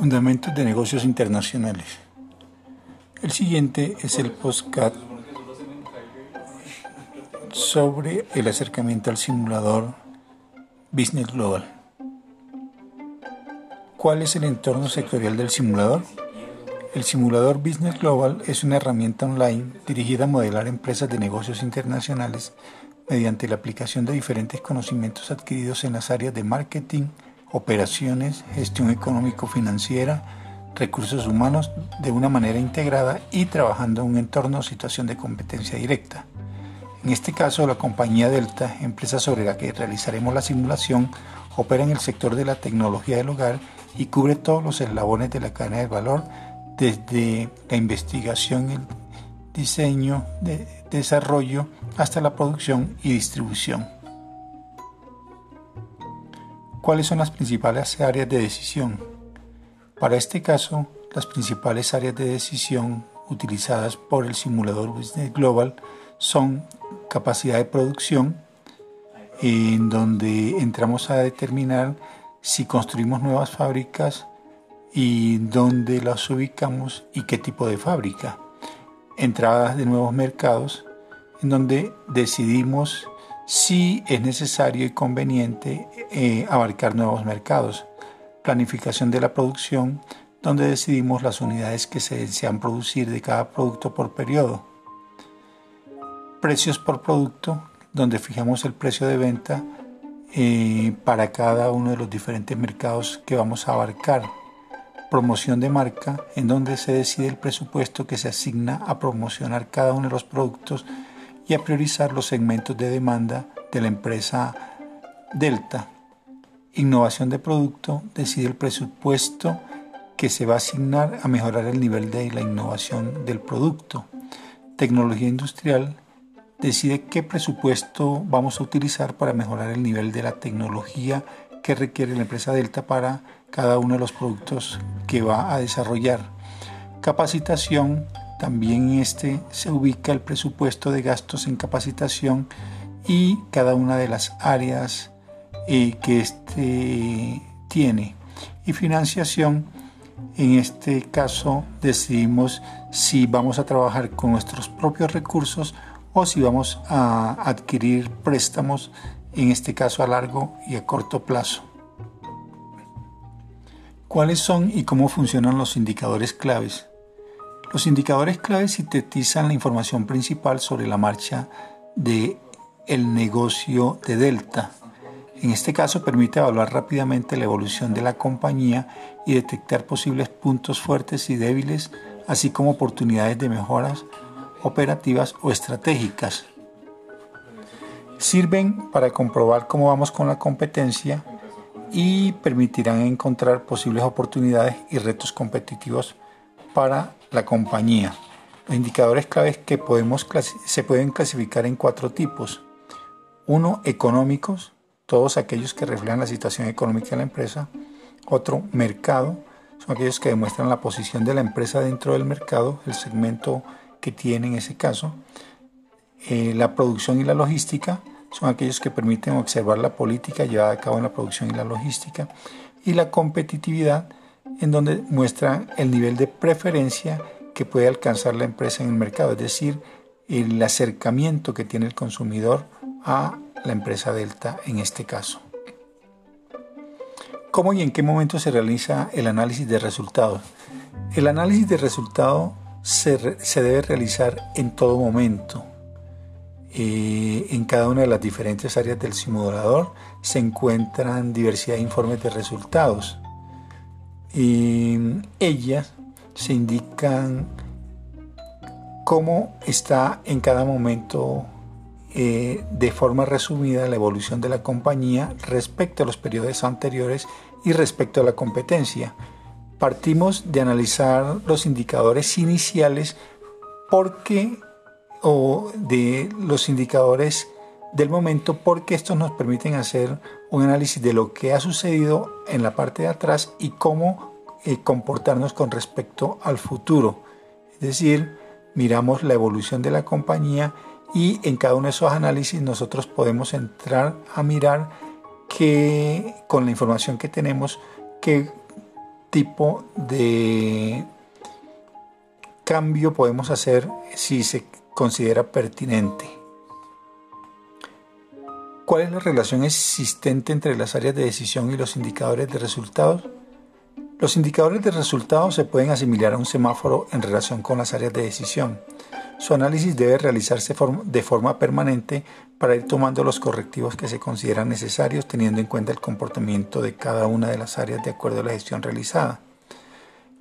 Fundamentos de negocios internacionales. El siguiente es el postcat sobre el acercamiento al simulador Business Global. ¿Cuál es el entorno sectorial del simulador? El simulador Business Global es una herramienta online dirigida a modelar empresas de negocios internacionales mediante la aplicación de diferentes conocimientos adquiridos en las áreas de marketing, operaciones, gestión económico-financiera, recursos humanos de una manera integrada y trabajando en un entorno o situación de competencia directa. En este caso, la compañía Delta, empresa sobre la que realizaremos la simulación, opera en el sector de la tecnología del hogar y cubre todos los eslabones de la cadena de valor, desde la investigación, el diseño, de desarrollo, hasta la producción y distribución. ¿Cuáles son las principales áreas de decisión? Para este caso, las principales áreas de decisión utilizadas por el simulador Business Global son capacidad de producción, en donde entramos a determinar si construimos nuevas fábricas y dónde las ubicamos y qué tipo de fábrica. Entradas de nuevos mercados, en donde decidimos si es necesario y conveniente eh, abarcar nuevos mercados. Planificación de la producción, donde decidimos las unidades que se desean producir de cada producto por periodo. Precios por producto, donde fijamos el precio de venta eh, para cada uno de los diferentes mercados que vamos a abarcar. Promoción de marca, en donde se decide el presupuesto que se asigna a promocionar cada uno de los productos y a priorizar los segmentos de demanda de la empresa Delta. Innovación de producto decide el presupuesto que se va a asignar a mejorar el nivel de la innovación del producto. Tecnología industrial decide qué presupuesto vamos a utilizar para mejorar el nivel de la tecnología que requiere la empresa Delta para cada uno de los productos que va a desarrollar. Capacitación también en este se ubica el presupuesto de gastos en capacitación y cada una de las áreas eh, que este tiene. Y financiación, en este caso decidimos si vamos a trabajar con nuestros propios recursos o si vamos a adquirir préstamos, en este caso a largo y a corto plazo. ¿Cuáles son y cómo funcionan los indicadores claves? Los indicadores clave sintetizan la información principal sobre la marcha de el negocio de Delta. En este caso permite evaluar rápidamente la evolución de la compañía y detectar posibles puntos fuertes y débiles, así como oportunidades de mejoras operativas o estratégicas. Sirven para comprobar cómo vamos con la competencia y permitirán encontrar posibles oportunidades y retos competitivos para la compañía. Los indicadores claves que podemos se pueden clasificar en cuatro tipos. Uno, económicos, todos aquellos que reflejan la situación económica de la empresa. Otro, mercado, son aquellos que demuestran la posición de la empresa dentro del mercado, el segmento que tiene en ese caso. Eh, la producción y la logística son aquellos que permiten observar la política llevada a cabo en la producción y la logística. Y la competitividad en donde muestra el nivel de preferencia que puede alcanzar la empresa en el mercado, es decir, el acercamiento que tiene el consumidor a la empresa Delta en este caso. ¿Cómo y en qué momento se realiza el análisis de resultados? El análisis de resultados se, debe realizar en todo momento. Eh, en cada una de las diferentes áreas del simulador se encuentran diversidad de informes de resultados y ellas se indican cómo está en cada momento eh, de forma resumida la evolución de la compañía respecto a los periodos anteriores y respecto a la competencia. Partimos de analizar los indicadores iniciales porque o de los indicadores del momento porque estos nos permiten hacer un análisis de lo que ha sucedido en la parte de atrás y cómo eh, comportarnos con respecto al futuro. Es decir, miramos la evolución de la compañía y en cada uno de esos análisis nosotros podemos entrar a mirar que con la información que tenemos, qué tipo de cambio podemos hacer si se considera pertinente. ¿Cuál es la relación existente entre las áreas de decisión y los indicadores de resultados? Los indicadores de resultados se pueden asimilar a un semáforo en relación con las áreas de decisión. Su análisis debe realizarse de forma permanente para ir tomando los correctivos que se consideran necesarios teniendo en cuenta el comportamiento de cada una de las áreas de acuerdo a la gestión realizada.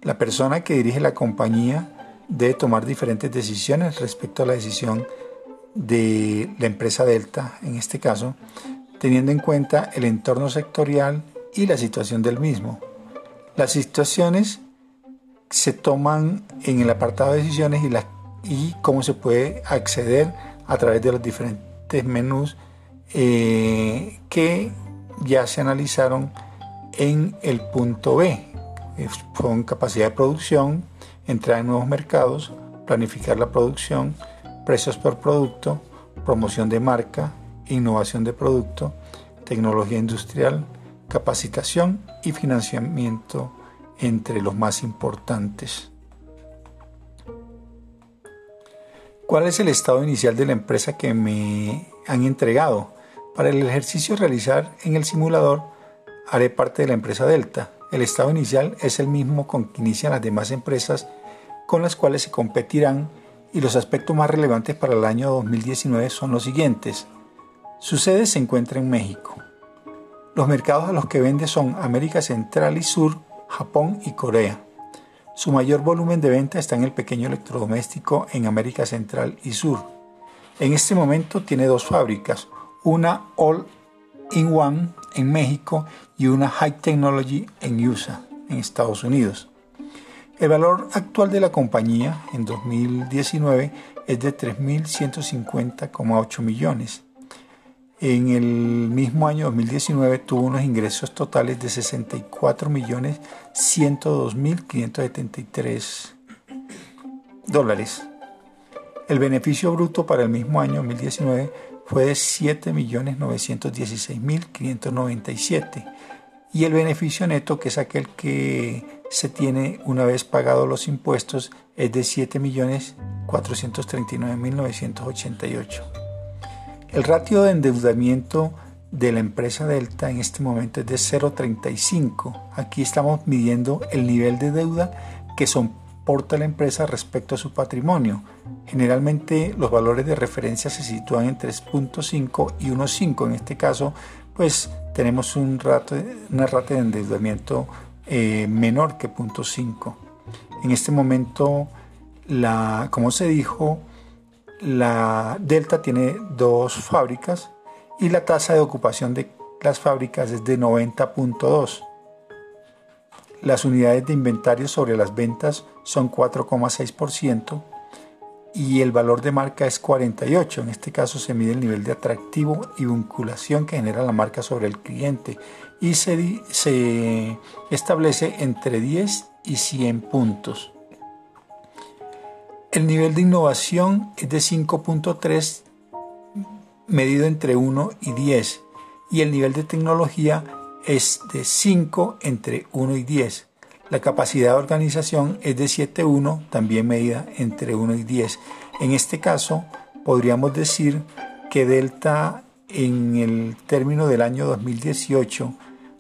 La persona que dirige la compañía debe tomar diferentes decisiones respecto a la decisión de la empresa Delta, en este caso, teniendo en cuenta el entorno sectorial y la situación del mismo. Las situaciones se toman en el apartado de decisiones y, y cómo se puede acceder a través de los diferentes menús eh, que ya se analizaron en el punto B. Con capacidad de producción, entrar en nuevos mercados, planificar la producción, precios por producto, promoción de marca, innovación de producto, tecnología industrial, capacitación y financiamiento entre los más importantes. ¿Cuál es el estado inicial de la empresa que me han entregado? Para el ejercicio realizar en el simulador haré parte de la empresa Delta. El estado inicial es el mismo con que inician las demás empresas con las cuales se competirán y los aspectos más relevantes para el año 2019 son los siguientes. Su sede se encuentra en México. Los mercados a los que vende son América Central y Sur, Japón y Corea. Su mayor volumen de venta está en el pequeño electrodoméstico en América Central y Sur. En este momento tiene dos fábricas, una All in One en México y una High Technology en USA, en Estados Unidos. El valor actual de la compañía en 2019 es de 3.150,8 millones en el mismo año 2019 tuvo unos ingresos totales de 64.102.573 dólares. El beneficio bruto para el mismo año 2019 fue de 7.916.597 y el beneficio neto, que es aquel que se tiene una vez pagados los impuestos, es de 7.439.988. El ratio de endeudamiento de la empresa Delta en este momento es de 0,35. Aquí estamos midiendo el nivel de deuda que soporta la empresa respecto a su patrimonio. Generalmente los valores de referencia se sitúan en 3.5 y 1.5. En este caso, pues tenemos un rato, una rata de endeudamiento eh, menor que 0.5. En este momento, la, como se dijo, la Delta tiene dos fábricas y la tasa de ocupación de las fábricas es de 90.2. Las unidades de inventario sobre las ventas son 4,6% y el valor de marca es 48. En este caso se mide el nivel de atractivo y vinculación que genera la marca sobre el cliente y se, establece entre 10 y 100 puntos. El nivel de innovación es de 5.3 medido entre 1 y 10 y el nivel de tecnología es de 5 entre 1 y 10. La capacidad de organización es de 7.1 también medida entre 1 y 10. En este caso podríamos decir que Delta en el término del año 2018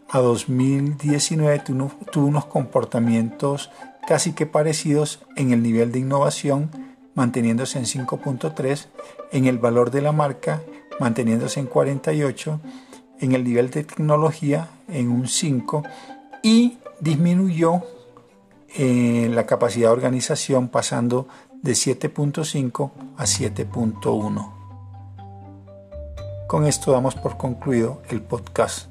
a 2019 tuvo unos comportamientos casi que parecidos en el nivel de innovación, manteniéndose en 5.3, en el valor de la marca, manteniéndose en 48, en el nivel de tecnología, en un 5, y disminuyó eh, la capacidad de organización pasando de 7.5 a 7.1. Con esto damos por concluido el podcast